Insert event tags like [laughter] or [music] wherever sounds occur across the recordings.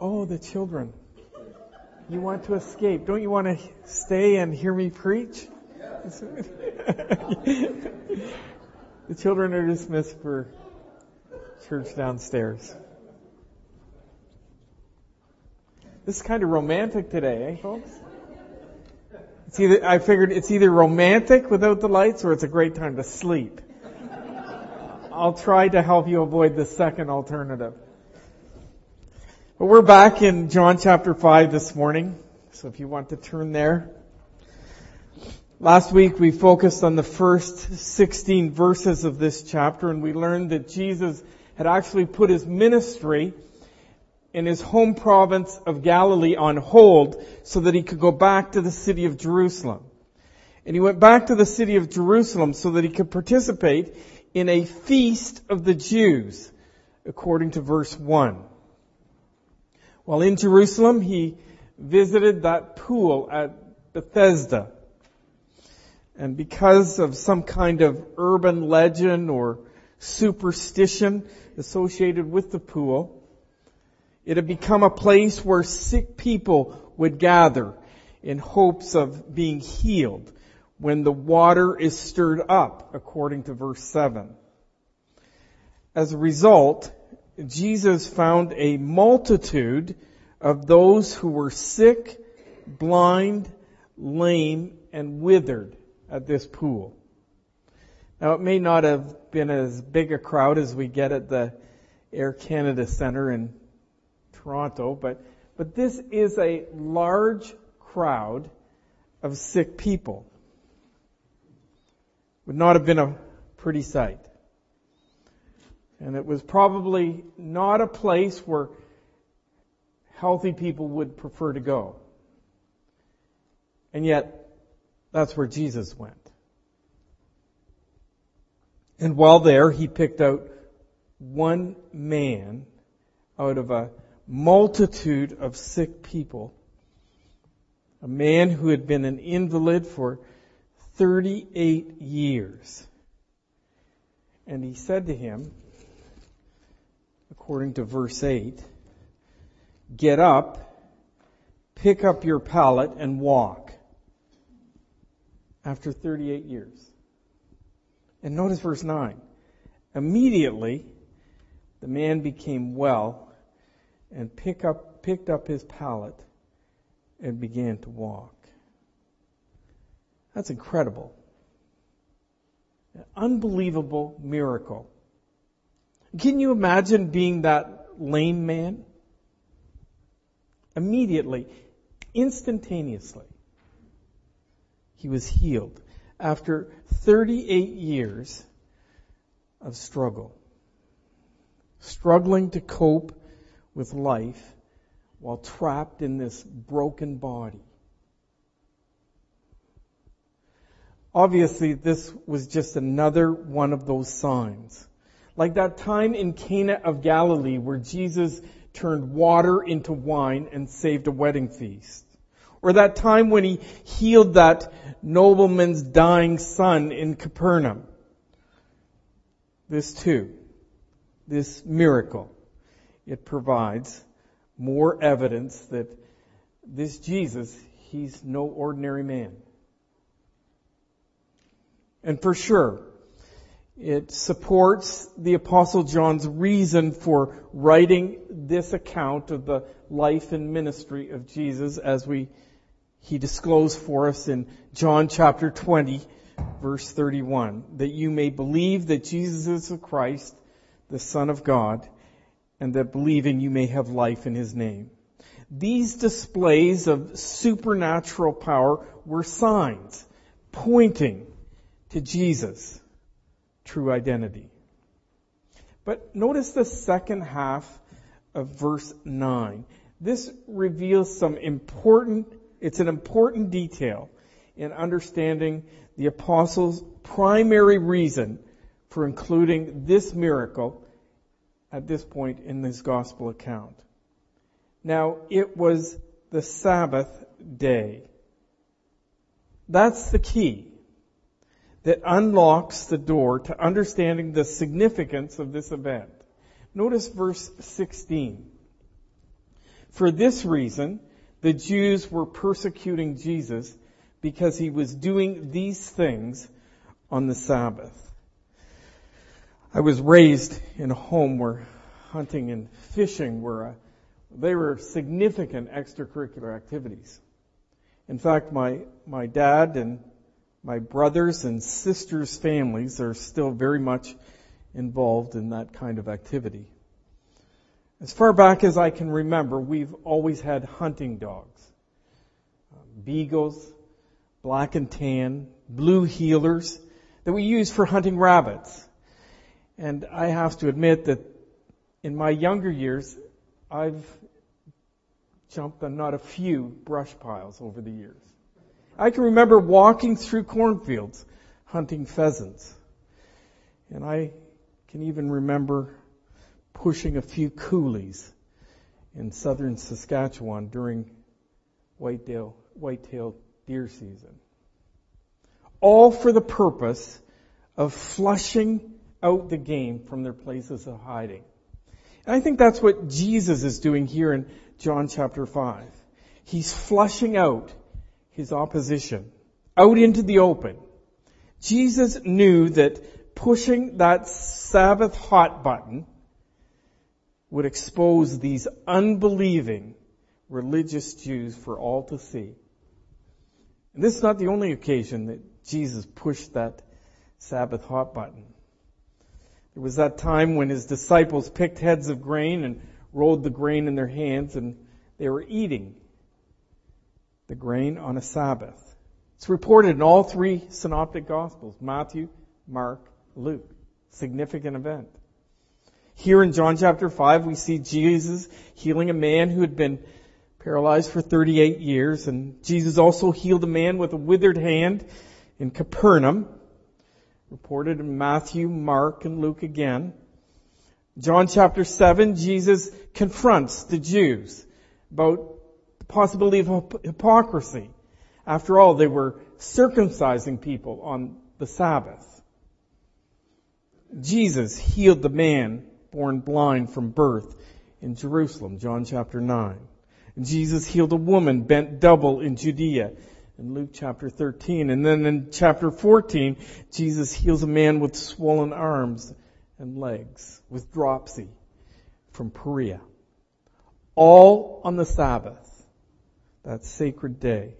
Oh, the children. You want to escape. Don't you want to stay and hear me preach? [laughs] the children are dismissed for church downstairs. This is kind of romantic today, eh, folks? It's either, I figured it's either romantic without the lights or it's a great time to sleep. I'll try to help you avoid the second alternative. But we're back in John chapter 5 this morning. So if you want to turn there. Last week we focused on the first 16 verses of this chapter and we learned that Jesus had actually put his ministry in his home province of Galilee on hold so that he could go back to the city of Jerusalem. And he went back to the city of Jerusalem so that he could participate in a feast of the Jews, according to verse 1. While in Jerusalem, he visited that pool at Bethesda. And because of some kind of urban legend or superstition associated with the pool, it had become a place where sick people would gather in hopes of being healed when the water is stirred up, according to verse 7. As a result, Jesus found a multitude of those who were sick, blind, lame, and withered at this pool. Now it may not have been as big a crowd as we get at the Air Canada Centre in Toronto, but, but this is a large crowd of sick people. Would not have been a pretty sight. And it was probably not a place where healthy people would prefer to go. And yet, that's where Jesus went. And while there, he picked out one man out of a multitude of sick people. A man who had been an invalid for 38 years. And he said to him, according to verse 8, Get up, pick up your pallet, and walk. After 38 years. And notice verse 9. Immediately, the man became well and pick up, picked up his pallet and began to walk. That's incredible. An unbelievable miracle. Can you imagine being that lame man? Immediately, instantaneously, he was healed after 38 years of struggle. Struggling to cope with life while trapped in this broken body. Obviously, this was just another one of those signs. Like that time in Cana of Galilee where Jesus turned water into wine and saved a wedding feast. Or that time when he healed that nobleman's dying son in Capernaum. This too, this miracle, it provides more evidence that this Jesus, he's no ordinary man. And for sure, it supports the apostle John's reason for writing this account of the life and ministry of Jesus as we, he disclosed for us in John chapter 20 verse 31, that you may believe that Jesus is the Christ, the Son of God, and that believing you may have life in His name. These displays of supernatural power were signs pointing to Jesus true identity. But notice the second half of verse 9. This reveals some important, it's an important detail in understanding the apostles' primary reason for including this miracle at this point in this gospel account. Now, it was the Sabbath day. That's the key that unlocks the door to understanding the significance of this event. Notice verse 16. For this reason, the Jews were persecuting Jesus because he was doing these things on the Sabbath. I was raised in a home where hunting and fishing were a, they were significant extracurricular activities. In fact, my, my dad and my brothers and sisters' families are still very much involved in that kind of activity. As far back as I can remember, we've always had hunting dogs. Um, beagles, black and tan, blue heelers that we use for hunting rabbits. And I have to admit that in my younger years, I've jumped on not a few brush piles over the years. I can remember walking through cornfields hunting pheasants. And I can even remember pushing a few coulees in southern Saskatchewan during whitetail, white-tailed deer season. All for the purpose of flushing out the game from their places of hiding. And I think that's what Jesus is doing here in John chapter 5. He's flushing out his opposition out into the open. Jesus knew that pushing that Sabbath hot button would expose these unbelieving religious Jews for all to see. And this is not the only occasion that Jesus pushed that Sabbath hot button. There was that time when his disciples picked heads of grain and rolled the grain in their hands and they were eating the grain on a Sabbath. It's reported in all three synoptic gospels, Matthew, Mark, Luke. Significant event. Here in John chapter 5, we see Jesus healing a man who had been paralyzed for 38 years, and Jesus also healed a man with a withered hand in Capernaum reported in Matthew, Mark, and Luke again. John chapter 7, Jesus confronts the Jews about possibility of hypocrisy. After all, they were circumcising people on the Sabbath. Jesus healed the man born blind from birth in Jerusalem, John chapter 9. Jesus healed a woman bent double in Judea in Luke chapter 13. And then in chapter 14, Jesus heals a man with swollen arms and legs with dropsy from Perea. All on the Sabbath, that sacred day.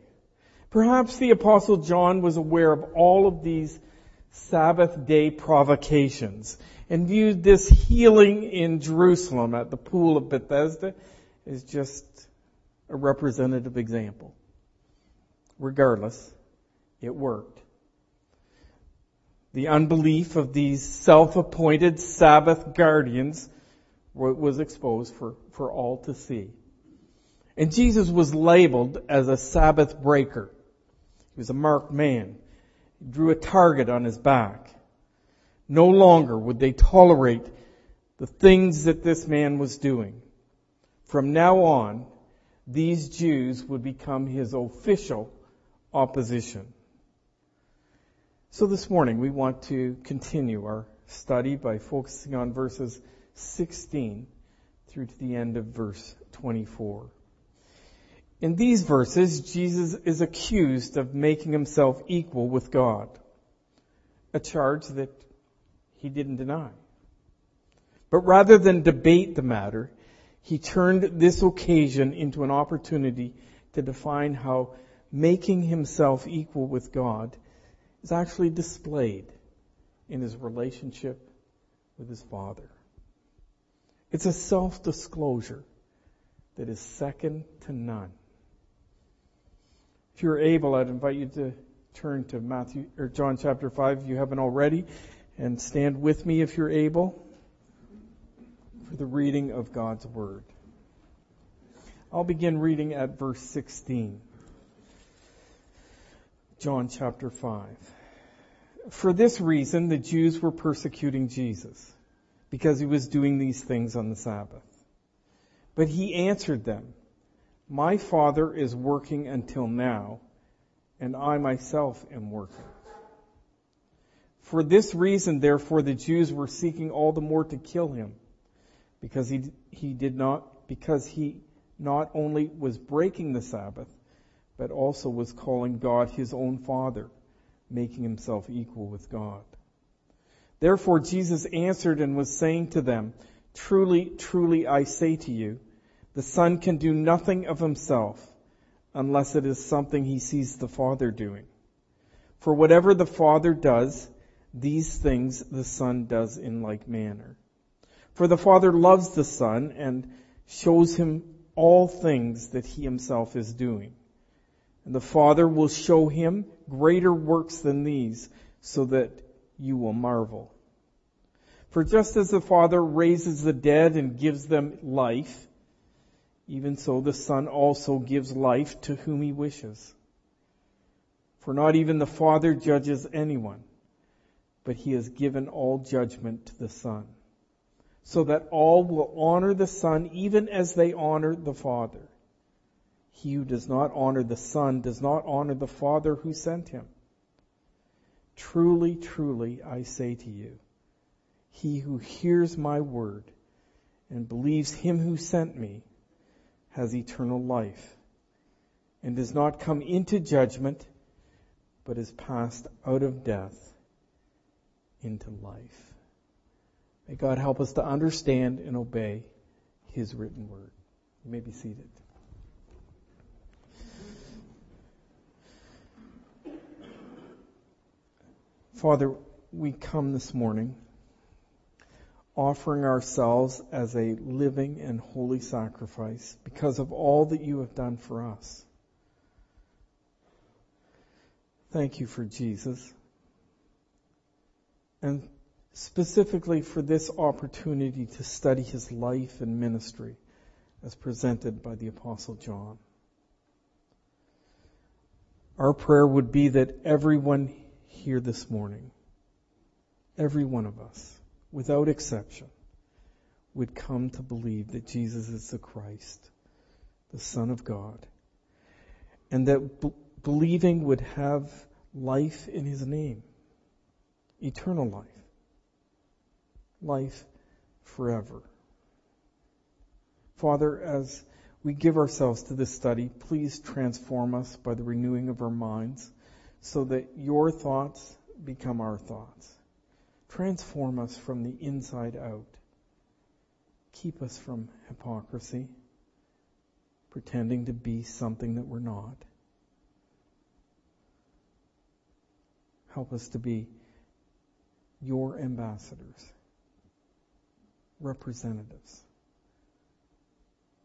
Perhaps the apostle John was aware of all of these Sabbath day provocations and viewed this healing in Jerusalem at the pool of Bethesda as just a representative example regardless, it worked. The unbelief of these self-appointed Sabbath guardians was exposed for, for all to see. And Jesus was labeled as a Sabbath breaker. He was a marked man. He drew a target on his back. No longer would they tolerate the things that this man was doing. From now on, these Jews would become his official opposition. So this morning we want to continue our study by focusing on verses 16 through to the end of verse 24. In these verses, Jesus is accused of making himself equal with God, a charge that he didn't deny. But rather than debate the matter, he turned this occasion into an opportunity to define how making himself equal with God is actually displayed in his relationship with his Father. It's a self-disclosure that is second to none. If you're able, I'd invite you to turn to Matthew or John chapter 5 if you haven't already and stand with me if you're able for the reading of God's word. I'll begin reading at verse 16. John chapter 5. For this reason, the Jews were persecuting Jesus because he was doing these things on the Sabbath. But he answered them, My Father is working until now, and I myself am working. For this reason, therefore, the Jews were seeking all the more to kill him, because he, he did not, because he not only was breaking the Sabbath, but also was calling God his own Father, making himself equal with God. Therefore Jesus answered and was saying to them, Truly, truly I say to you, the Son can do nothing of himself unless it is something he sees the Father doing. For whatever the Father does, these things the Son does in like manner. For the Father loves the Son and shows him all things that he himself is doing. And the Father will show him greater works than these so that you will marvel. For just as the Father raises the dead and gives them life, even so the Son also gives life to whom he wishes. For not even the Father judges anyone, but he has given all judgment to the Son, so that all will honor the Son even as they honor the Father. He who does not honor the Son does not honor the Father who sent him. Truly, truly, I say to you, he who hears my word and believes him who sent me has eternal life and does not come into judgment, but is passed out of death into life. May God help us to understand and obey his written word. You may be seated. Father, we come this morning offering ourselves as a living and holy sacrifice because of all that you have done for us. Thank you for Jesus. And specifically for this opportunity to study his life and ministry as presented by the Apostle John. Our prayer would be that everyone here this morning, every one of us, without exception, would come to believe that Jesus is the Christ, the Son of God, and that b- believing would have life in His name, eternal life, life forever. Father, as we give ourselves to this study, please transform us by the renewing of our minds so that your thoughts become our thoughts Transform us from the inside out. Keep us from hypocrisy, pretending to be something that we're not. Help us to be your ambassadors, representatives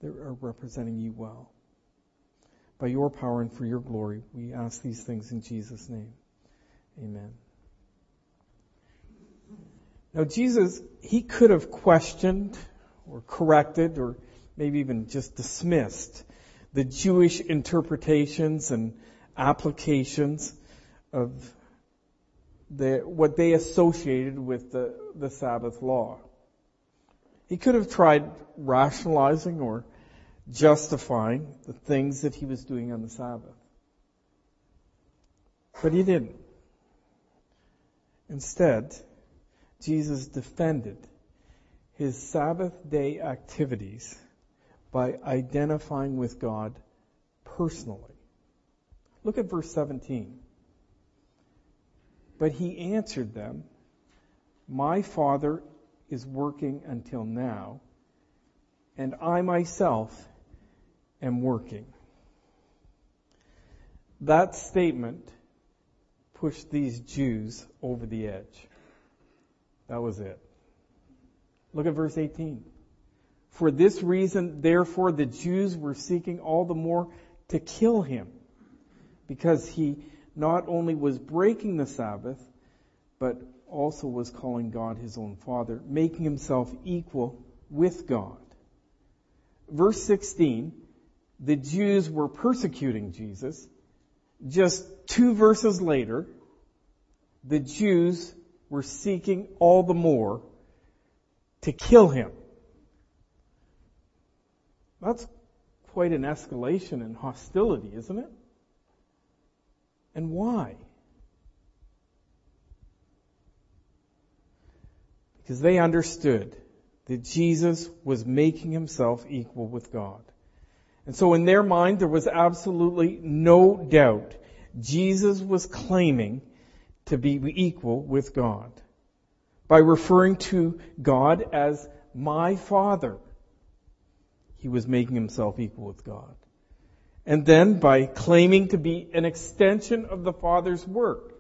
that are representing you well. By your power and for your glory, we ask these things in Jesus' name. Amen. Now Jesus, he could have questioned or corrected or maybe even just dismissed the Jewish interpretations and applications of the, what they associated with the, the Sabbath law. He could have tried rationalizing or justifying the things that he was doing on the Sabbath. But he didn't. Instead, Jesus defended his Sabbath day activities by identifying with God personally. Look at verse 17. But he answered them, My Father is working until now, and I myself am working. That statement pushed these Jews over the edge. That was it. Look at verse 18. For this reason, therefore, the Jews were seeking all the more to kill him, because he not only was breaking the Sabbath, but also was calling God his own Father, making himself equal with God. Verse 16, the Jews were persecuting Jesus. Just two verses later, the Jews were seeking all the more to kill him. That's quite an escalation in hostility, isn't it? And why? Because they understood that Jesus was making himself equal with God. And so in their mind, there was absolutely no doubt Jesus was claiming to be equal with God by referring to God as my Father. He was making himself equal with God. And then by claiming to be an extension of the Father's work.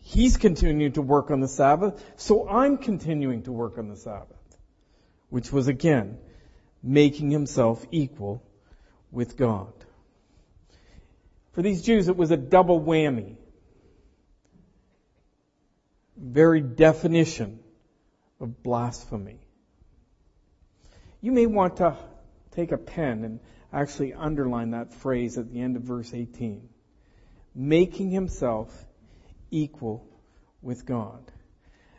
He's continuing to work on the Sabbath, so I'm continuing to work on the Sabbath. Which was again, making himself equal with God. For these Jews, it was a double whammy. Very definition of blasphemy. You may want to take a pen and actually underline that phrase at the end of verse 18. Making himself equal with God.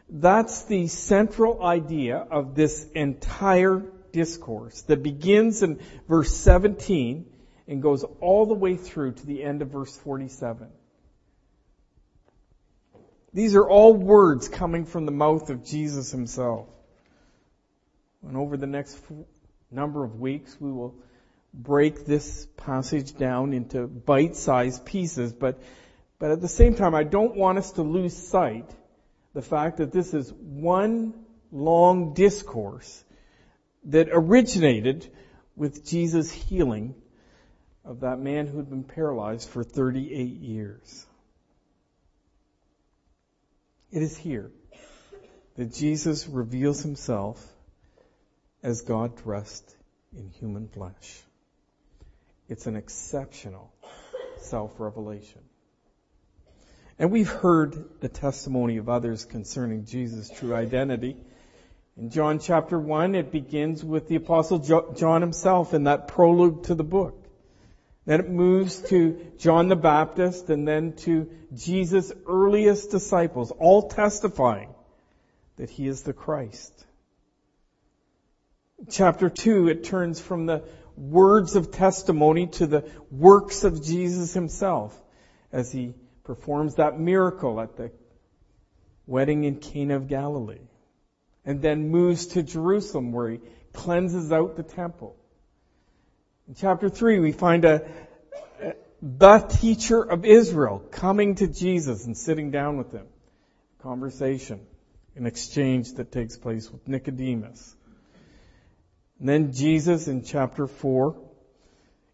That's the central idea of this entire discourse that begins in verse 17 and goes all the way through to the end of verse 47. These are all words coming from the mouth of Jesus himself. And over the next number of weeks, we will break this passage down into bite-sized pieces, but, but at the same time, I don't want us to lose sight the fact that this is one long discourse that originated with Jesus' healing of that man who had been paralyzed for 38 years. It is here that Jesus reveals himself as God dressed in human flesh. It's an exceptional self-revelation. And we've heard the testimony of others concerning Jesus' true identity. In John chapter 1, it begins with the apostle John himself in that prologue to the book. Then it moves to John the Baptist and then to Jesus' earliest disciples, all testifying that he is the Christ. Chapter 2, it turns from the words of testimony to the works of Jesus himself as he performs that miracle at the wedding in Cana of Galilee and then moves to Jerusalem where he cleanses out the temple. In chapter 3, we find a, the teacher of Israel coming to Jesus and sitting down with him. Conversation, an exchange that takes place with Nicodemus. And then Jesus in chapter 4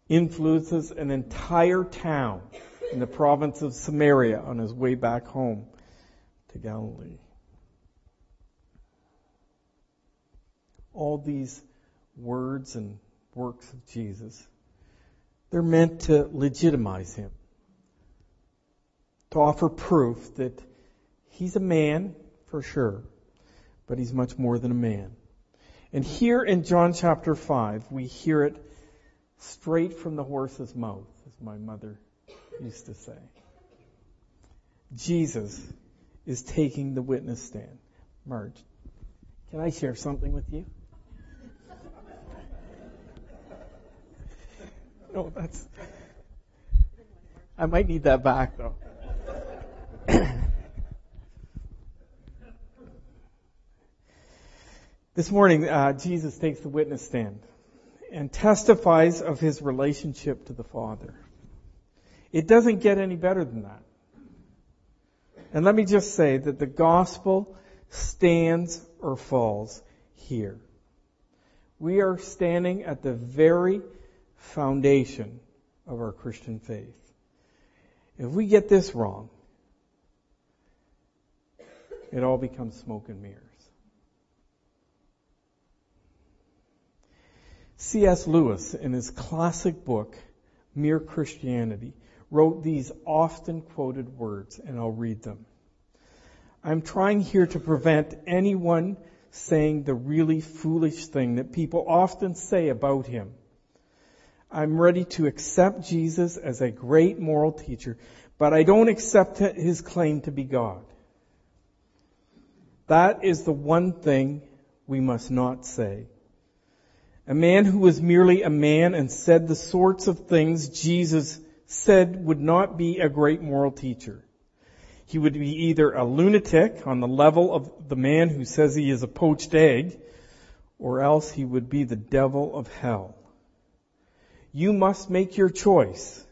influences an entire town in the province of Samaria on his way back home to Galilee. all these words and works of Jesus, they're meant to legitimize him, to offer proof that he's a man for sure, but he's much more than a man. And here in John chapter 5, we hear it straight from the horse's mouth, as my mother used to say. Jesus is taking the witness stand. Marge, can I share something with you? No, that's. I might need that back though. this morning, uh, Jesus takes the witness stand and testifies of his relationship to the Father. It doesn't get any better than that. And let me just say that the gospel stands or falls here. We are standing at the very foundation of our Christian faith. If we get this wrong, it all becomes smoke and mirrors. C.S. Lewis, in his classic book, Mere Christianity, wrote these often quoted words, and I'll read them. I'm trying here to prevent anyone saying the really foolish thing that people often say about him I'm ready to accept Jesus as a great moral teacher, but I don't accept his claim to be God. That is the one thing we must not say. A man who was merely a man and said the sorts of things Jesus said would not be a great moral teacher. He would be either a lunatic on the level of the man who says he is a poached egg, or else he would be the devil of hell. You must make your choice.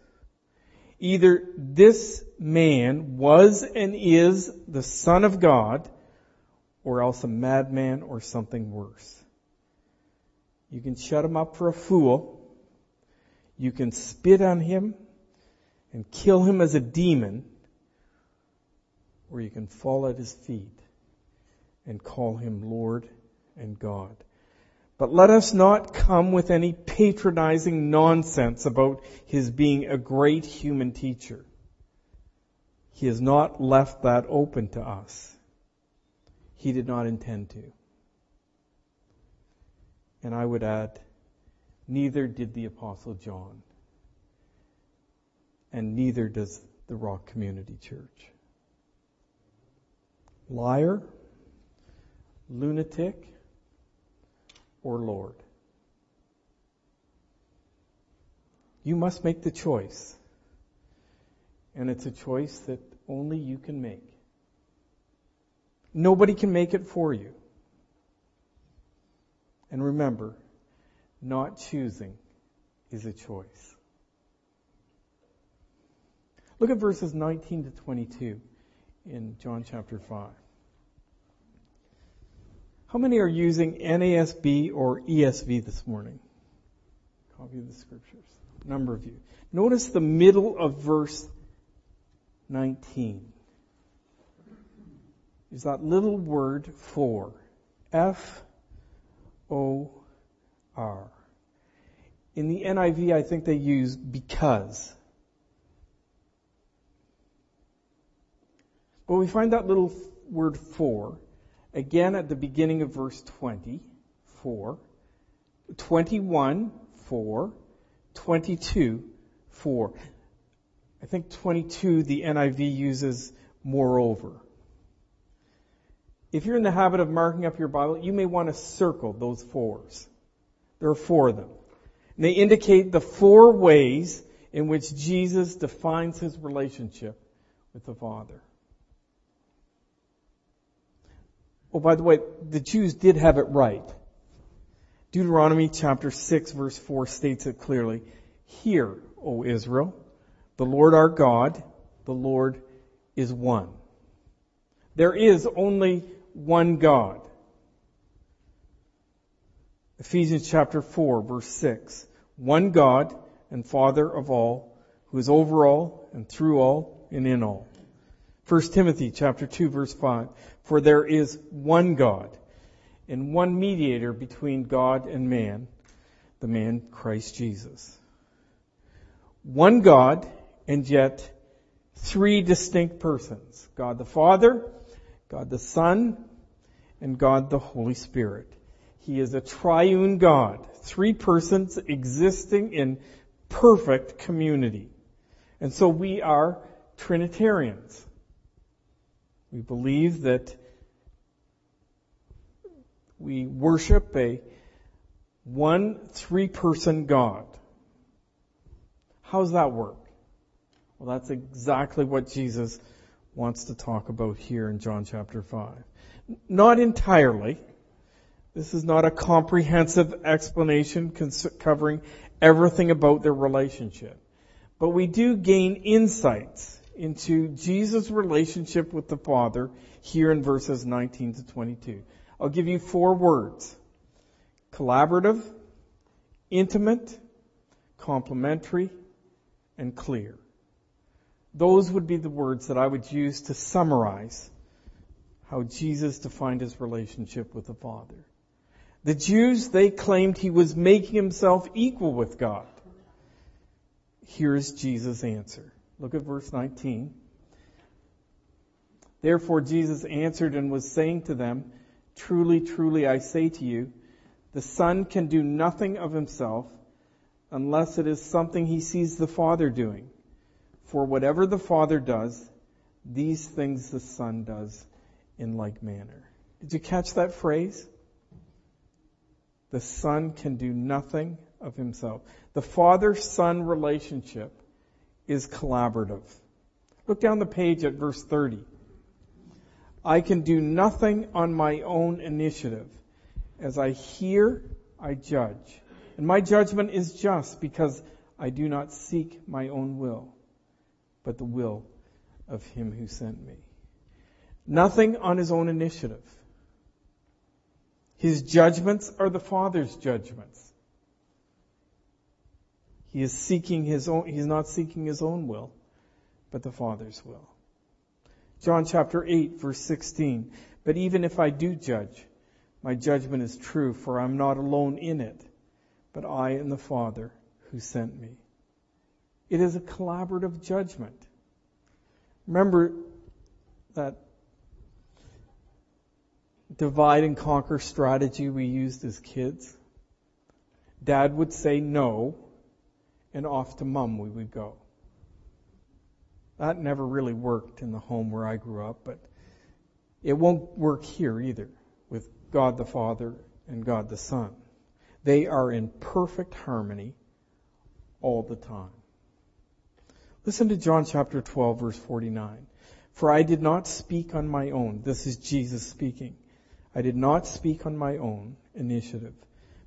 Either this man was and is the Son of God, or else a madman or something worse. You can shut him up for a fool. You can spit on him and kill him as a demon, or you can fall at his feet and call him Lord and God. But let us not come with any patronizing nonsense about his being a great human teacher. He has not left that open to us. He did not intend to. And I would add, neither did the Apostle John. And neither does the Rock Community Church. Liar, lunatic, or Lord. You must make the choice. And it's a choice that only you can make. Nobody can make it for you. And remember, not choosing is a choice. Look at verses 19 to 22 in John chapter 5. How many are using NASB or ESV this morning? Copy of the scriptures. Number of you. Notice the middle of verse 19. Is that little word for. F O R. In the NIV, I think they use because. But we find that little word for Again at the beginning of verse 20, 4. 21, 4. 22, 4. I think 22, the NIV uses moreover. If you're in the habit of marking up your Bible, you may want to circle those fours. There are four of them. And they indicate the four ways in which Jesus defines his relationship with the Father. Oh, by the way, the Jews did have it right. Deuteronomy chapter 6 verse 4 states it clearly. Hear, O Israel, the Lord our God, the Lord is one. There is only one God. Ephesians chapter 4 verse 6. One God and Father of all, who is over all and through all and in all. 1 Timothy chapter 2 verse 5. For there is one God and one mediator between God and man, the man Christ Jesus. One God and yet three distinct persons. God the Father, God the Son, and God the Holy Spirit. He is a triune God, three persons existing in perfect community. And so we are Trinitarians. We believe that we worship a one three person God. How does that work? Well, that's exactly what Jesus wants to talk about here in John chapter 5. Not entirely. This is not a comprehensive explanation covering everything about their relationship. But we do gain insights into Jesus' relationship with the Father here in verses 19 to 22. I'll give you four words. Collaborative, intimate, complementary, and clear. Those would be the words that I would use to summarize how Jesus defined his relationship with the Father. The Jews, they claimed he was making himself equal with God. Here's Jesus' answer. Look at verse 19. Therefore Jesus answered and was saying to them, Truly, truly, I say to you, the Son can do nothing of himself unless it is something he sees the Father doing. For whatever the Father does, these things the Son does in like manner. Did you catch that phrase? The Son can do nothing of himself. The Father-Son relationship is collaborative. Look down the page at verse 30. I can do nothing on my own initiative. As I hear, I judge. And my judgment is just because I do not seek my own will, but the will of him who sent me. Nothing on his own initiative. His judgments are the Father's judgments. He is seeking his own, he's not seeking his own will, but the Father's will. John chapter 8 verse 16. But even if I do judge, my judgment is true, for I'm not alone in it, but I and the Father who sent me. It is a collaborative judgment. Remember that divide and conquer strategy we used as kids? Dad would say no, and off to mum we would go. That never really worked in the home where I grew up, but it won't work here either with God the Father and God the Son. They are in perfect harmony all the time. Listen to John chapter 12 verse 49. For I did not speak on my own. This is Jesus speaking. I did not speak on my own initiative,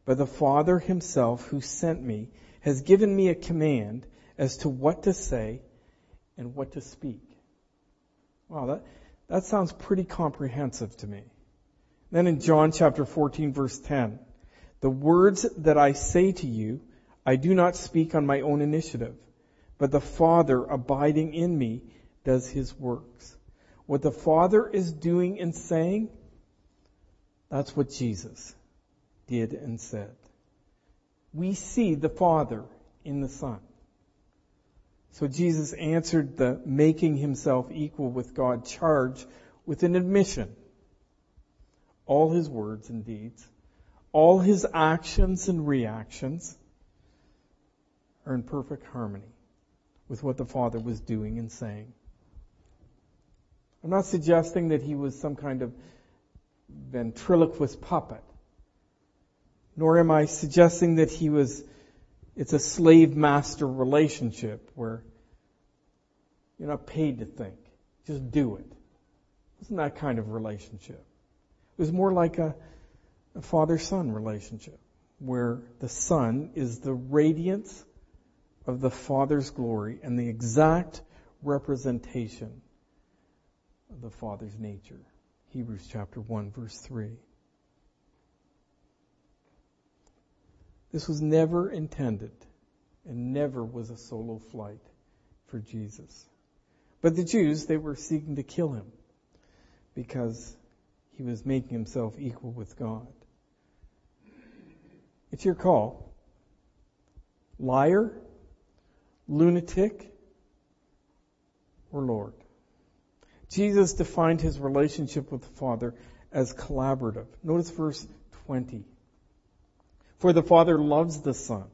but the Father himself who sent me has given me a command as to what to say and what to speak. Wow, that, that sounds pretty comprehensive to me. Then in John chapter 14 verse 10, the words that I say to you, I do not speak on my own initiative, but the Father abiding in me does his works. What the Father is doing and saying, that's what Jesus did and said. We see the Father in the Son. So Jesus answered the making himself equal with God charge with an admission. All his words and deeds, all his actions and reactions are in perfect harmony with what the Father was doing and saying. I'm not suggesting that he was some kind of ventriloquist puppet, nor am I suggesting that he was it's a slave master relationship where you're not paid to think. Just do it. It's not that kind of relationship. It was more like a, a father son relationship where the son is the radiance of the father's glory and the exact representation of the father's nature. Hebrews chapter 1 verse 3. This was never intended and never was a solo flight for Jesus. But the Jews, they were seeking to kill him because he was making himself equal with God. It's your call. Liar, lunatic, or Lord. Jesus defined his relationship with the Father as collaborative. Notice verse 20. For the Father loves the Son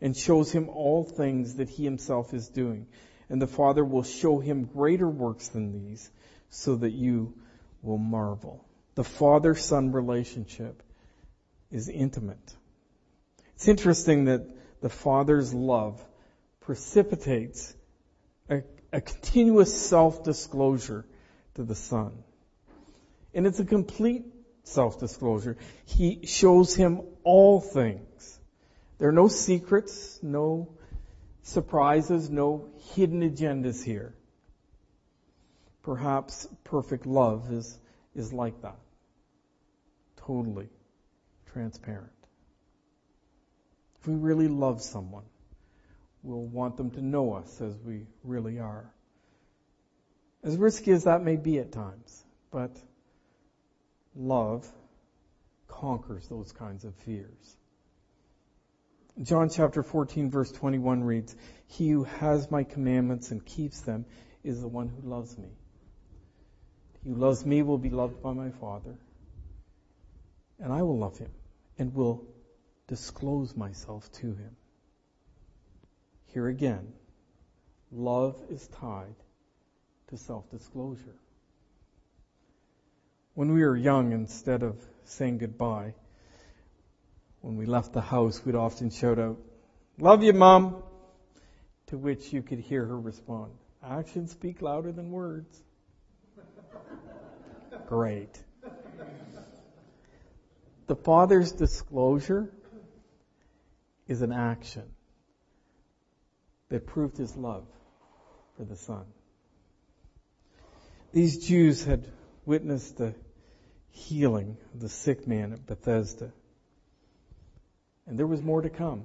and shows him all things that he himself is doing. And the Father will show him greater works than these so that you will marvel. The Father-Son relationship is intimate. It's interesting that the Father's love precipitates a, a continuous self-disclosure to the Son. And it's a complete self-disclosure. He shows him all things. There are no secrets, no surprises, no hidden agendas here. Perhaps perfect love is, is like that. Totally transparent. If we really love someone, we'll want them to know us as we really are. As risky as that may be at times, but love conquers those kinds of fears. John chapter 14 verse 21 reads, He who has my commandments and keeps them is the one who loves me. He who loves me will be loved by my Father, and I will love him and will disclose myself to him. Here again, love is tied to self-disclosure. When we were young, instead of saying goodbye, when we left the house, we'd often shout out, Love you, Mom! To which you could hear her respond, Actions speak louder than words. [laughs] Great. The Father's disclosure is an action that proved his love for the Son. These Jews had witnessed the healing the sick man at Bethesda. And there was more to come.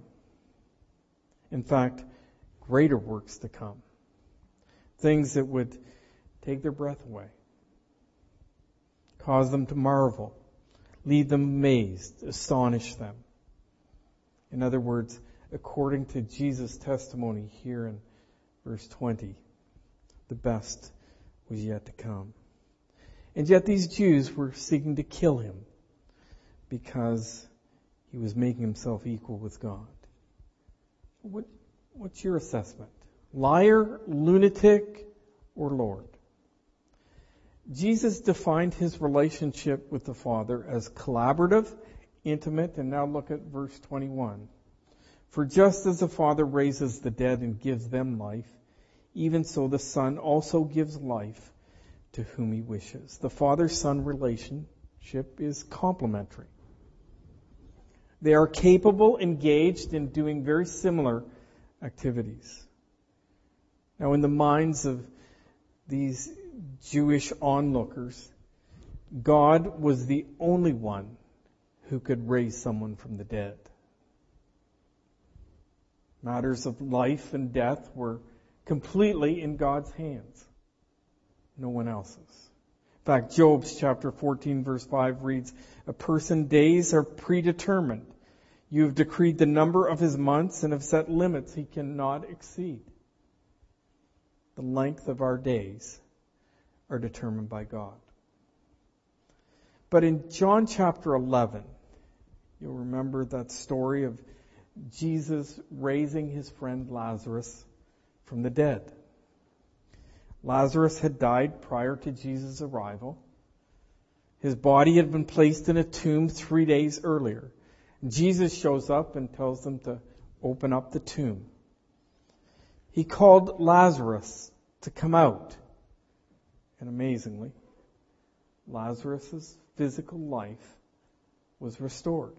In fact, greater works to come. Things that would take their breath away, cause them to marvel, leave them amazed, astonish them. In other words, according to Jesus' testimony here in verse 20, the best was yet to come. And yet these Jews were seeking to kill him because he was making himself equal with God. What, what's your assessment? Liar, lunatic, or Lord? Jesus defined his relationship with the Father as collaborative, intimate, and now look at verse 21. For just as the Father raises the dead and gives them life, even so the Son also gives life to whom he wishes. The Father-Son relationship is complementary. They are capable, engaged in doing very similar activities. Now, in the minds of these Jewish onlookers, God was the only one who could raise someone from the dead. Matters of life and death were completely in God's hands, no one else's. In fact, Job's chapter 14 verse 5 reads, A person's days are predetermined. You have decreed the number of his months and have set limits he cannot exceed. The length of our days are determined by God. But in John chapter 11, you'll remember that story of Jesus raising his friend Lazarus from the dead. Lazarus had died prior to Jesus' arrival. His body had been placed in a tomb three days earlier. Jesus shows up and tells them to open up the tomb. He called Lazarus to come out. And amazingly, Lazarus' physical life was restored.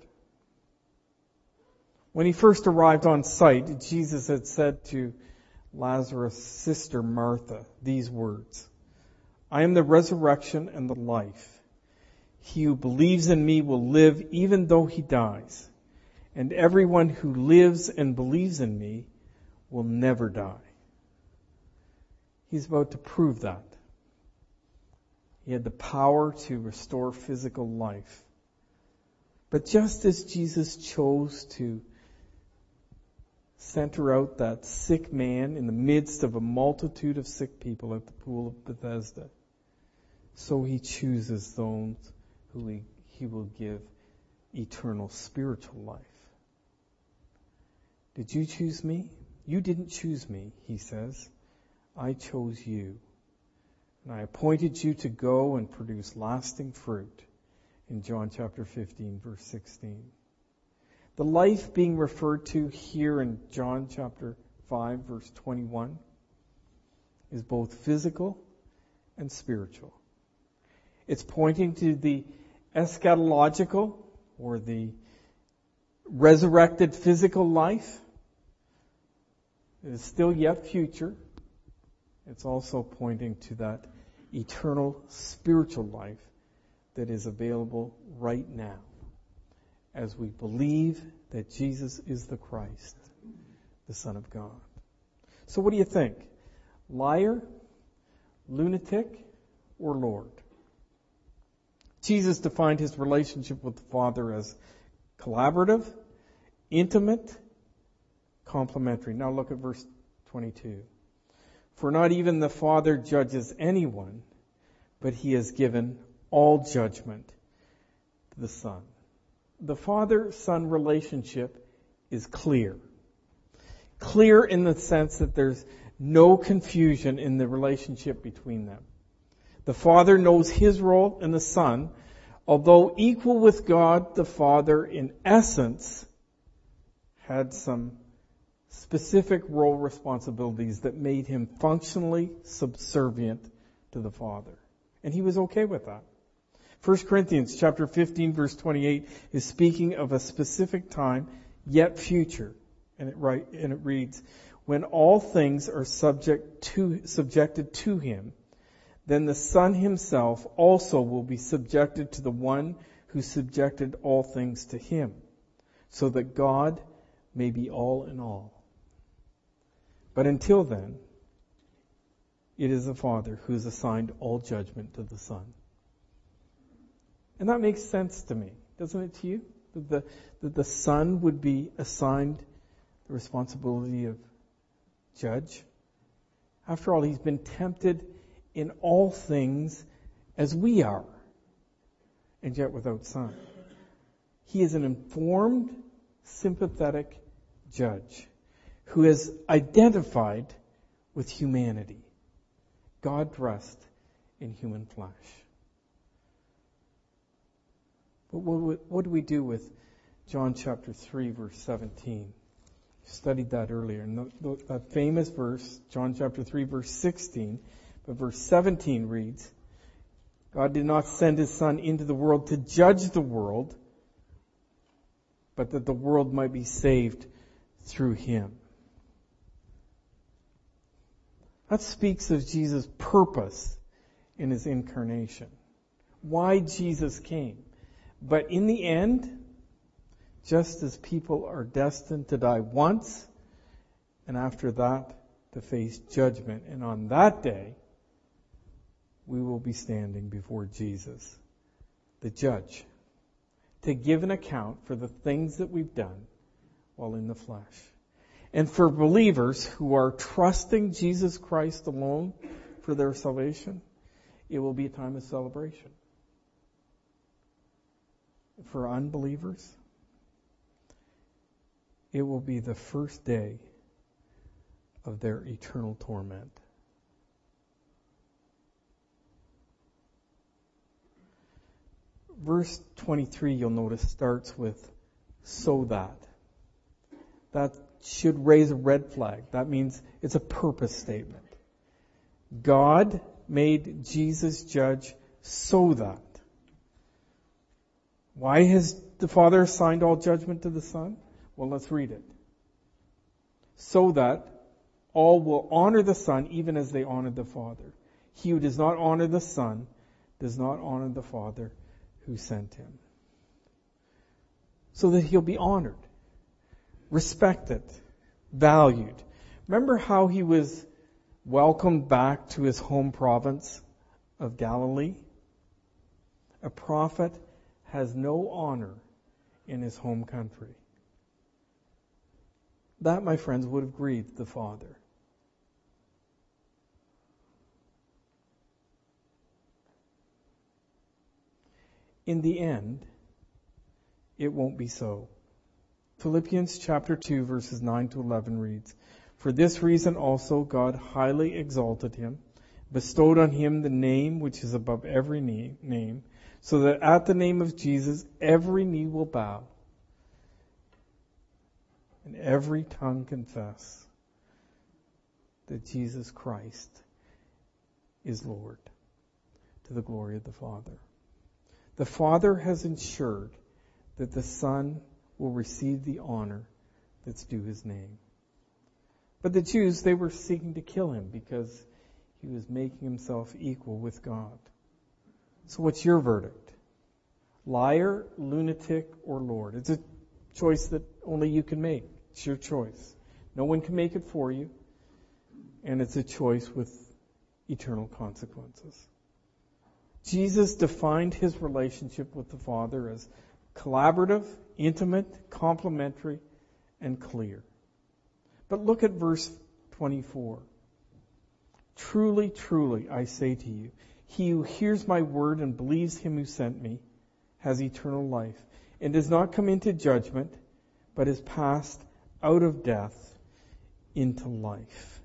When he first arrived on site, Jesus had said to Lazarus' sister Martha these words, I am the resurrection and the life. He who believes in me will live even though he dies. And everyone who lives and believes in me will never die. He's about to prove that. He had the power to restore physical life. But just as Jesus chose to center out that sick man in the midst of a multitude of sick people at the pool of Bethesda. So he chooses those who he, he will give eternal spiritual life. Did you choose me? You didn't choose me, he says. I chose you. And I appointed you to go and produce lasting fruit in John chapter 15 verse 16. The life being referred to here in John chapter 5 verse 21 is both physical and spiritual. It's pointing to the eschatological or the resurrected physical life. It is still yet future. It's also pointing to that eternal spiritual life that is available right now as we believe that Jesus is the Christ, the Son of God. So what do you think? Liar, lunatic, or Lord? Jesus defined his relationship with the Father as collaborative, intimate, complementary. Now look at verse 22. For not even the Father judges anyone, but he has given all judgment to the Son the father son relationship is clear. Clear in the sense that there's no confusion in the relationship between them. The father knows his role and the son, although equal with God, the father in essence had some specific role responsibilities that made him functionally subservient to the father. And he was okay with that. 1 Corinthians chapter 15 verse 28 is speaking of a specific time yet future. And it, right, and it reads, when all things are subject to, subjected to him, then the Son himself also will be subjected to the one who subjected all things to him, so that God may be all in all. But until then, it is the Father who has assigned all judgment to the Son. And that makes sense to me, doesn't it to you? That the, that the Son would be assigned the responsibility of judge. After all, he's been tempted in all things as we are, and yet without sin. He is an informed, sympathetic judge who has identified with humanity. God dressed in human flesh. What, do we do with John chapter 3 verse 17? studied that earlier. And the, famous verse, John chapter 3 verse 16, but verse 17 reads, God did not send his son into the world to judge the world, but that the world might be saved through him. That speaks of Jesus' purpose in his incarnation. Why Jesus came. But in the end, just as people are destined to die once, and after that to face judgment. And on that day, we will be standing before Jesus, the judge, to give an account for the things that we've done while in the flesh. And for believers who are trusting Jesus Christ alone for their salvation, it will be a time of celebration. For unbelievers, it will be the first day of their eternal torment. Verse 23, you'll notice, starts with so that. That should raise a red flag. That means it's a purpose statement. God made Jesus judge so that. Why has the Father assigned all judgment to the Son? Well, let's read it. So that all will honor the Son even as they honor the Father. He who does not honor the Son does not honor the Father who sent him. So that he'll be honored, respected, valued. Remember how he was welcomed back to his home province of Galilee? A prophet has no honor in his home country. That, my friends, would have grieved the Father. In the end, it won't be so. Philippians chapter 2 verses 9 to 11 reads, For this reason also God highly exalted him, bestowed on him the name which is above every name, so that at the name of Jesus every knee will bow and every tongue confess that Jesus Christ is Lord to the glory of the Father. The Father has ensured that the Son will receive the honor that's due his name. But the Jews, they were seeking to kill him because he was making himself equal with God. So what's your verdict? Liar, lunatic, or Lord? It's a choice that only you can make. It's your choice. No one can make it for you, and it's a choice with eternal consequences. Jesus defined his relationship with the Father as collaborative, intimate, complementary, and clear. But look at verse 24. Truly, truly, I say to you, he who hears my word and believes him who sent me has eternal life and does not come into judgment, but is passed out of death into life.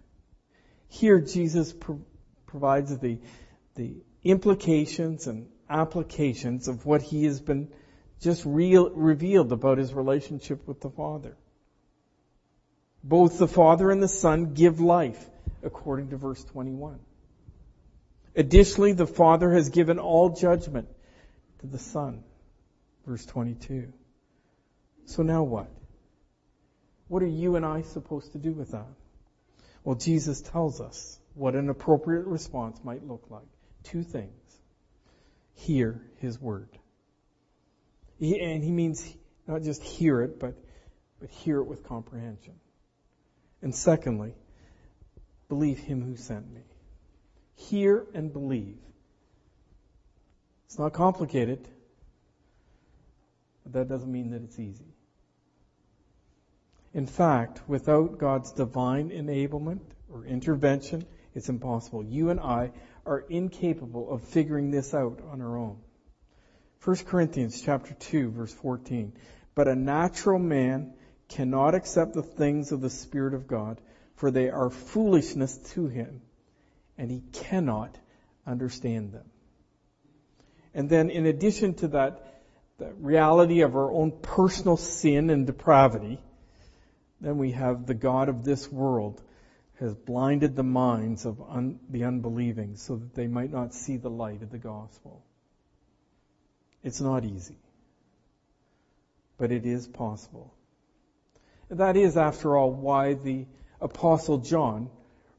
Here, Jesus pro- provides the, the implications and applications of what he has been just real, revealed about his relationship with the Father. Both the Father and the Son give life, according to verse 21. Additionally, the Father has given all judgment to the Son, verse 22. So now what? What are you and I supposed to do with that? Well, Jesus tells us what an appropriate response might look like. Two things. Hear His Word. He, and He means not just hear it, but, but hear it with comprehension. And secondly, believe Him who sent me. Hear and believe. It's not complicated, but that doesn't mean that it's easy. In fact, without God's divine enablement or intervention, it's impossible. You and I are incapable of figuring this out on our own. 1 Corinthians chapter 2 verse 14. But a natural man cannot accept the things of the Spirit of God, for they are foolishness to him, and he cannot understand them. And then in addition to that, the reality of our own personal sin and depravity, then we have the God of this world has blinded the minds of un- the unbelieving so that they might not see the light of the gospel. It's not easy, but it is possible. And that is, after all, why the Apostle John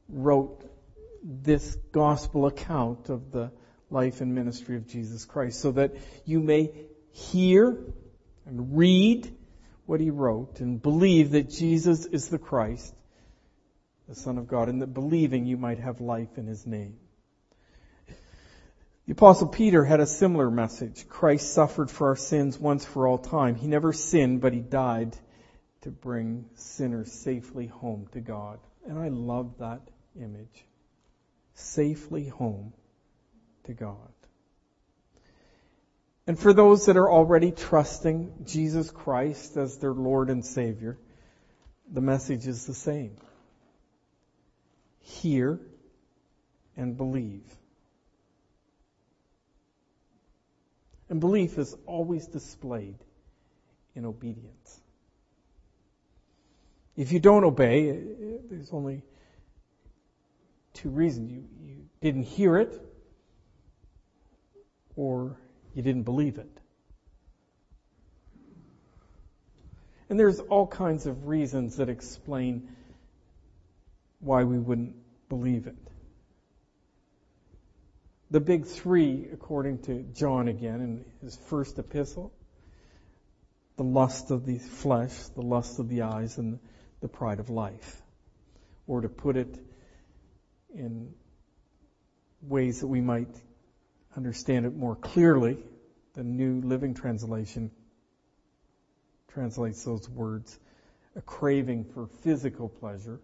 wrote this gospel account of the life and ministry of Jesus Christ, so that you may hear and read what he wrote and believe that Jesus is the Christ, the Son of God, and that believing you might have life in his name. The apostle Peter had a similar message. Christ suffered for our sins once for all time. He never sinned, but he died to bring sinners safely home to God. And I love that image. Safely home to God. And for those that are already trusting Jesus Christ as their Lord and Savior, the message is the same. Hear and believe. And belief is always displayed in obedience. If you don't obey, there's only two reasons. You, you didn't hear it, or you didn't believe it. And there's all kinds of reasons that explain why we wouldn't believe it. The big three, according to John again in his first epistle, the lust of the flesh, the lust of the eyes, and the pride of life. Or to put it in ways that we might understand it more clearly, the New Living Translation translates those words a craving for physical pleasure,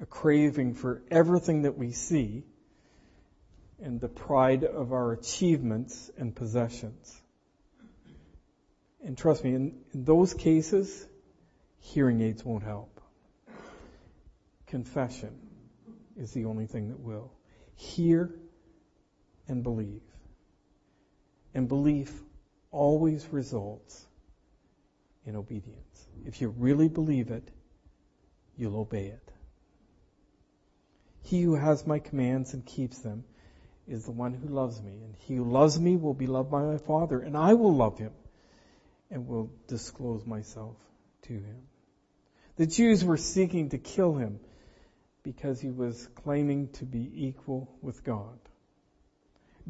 a craving for everything that we see, and the pride of our achievements and possessions. And trust me, in, in those cases, hearing aids won't help. Confession is the only thing that will. Hear and believe. And belief always results in obedience. If you really believe it, you'll obey it. He who has my commands and keeps them is the one who loves me. And he who loves me will be loved by my Father, and I will love him and will disclose myself to him. The Jews were seeking to kill him because he was claiming to be equal with God.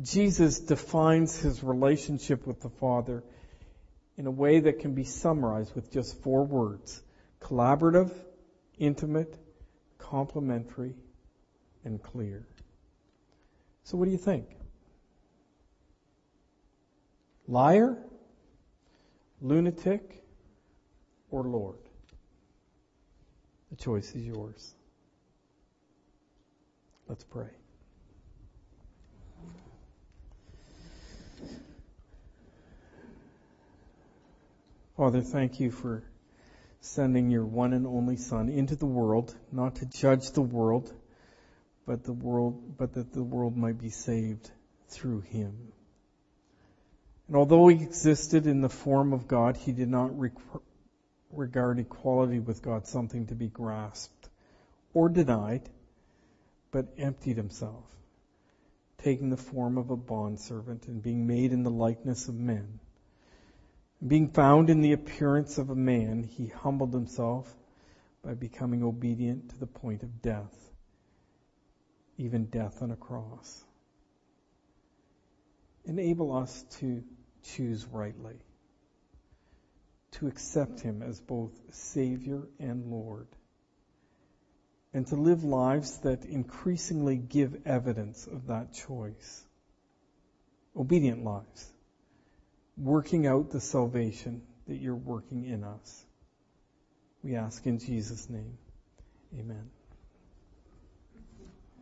Jesus defines his relationship with the Father in a way that can be summarized with just four words collaborative, intimate, complementary, and clear. So, what do you think? Liar, lunatic, or Lord? The choice is yours. Let's pray. Father, thank you for sending your one and only Son into the world, not to judge the world, but the world, but that the world might be saved through him. And although he existed in the form of God, he did not rec- regard equality with God something to be grasped or denied, but emptied himself, taking the form of a bondservant and being made in the likeness of men. Being found in the appearance of a man, he humbled himself by becoming obedient to the point of death, even death on a cross. Enable us to choose rightly, to accept Him as both Savior and Lord, and to live lives that increasingly give evidence of that choice. Obedient lives, working out the salvation that you're working in us. We ask in Jesus' name. Amen.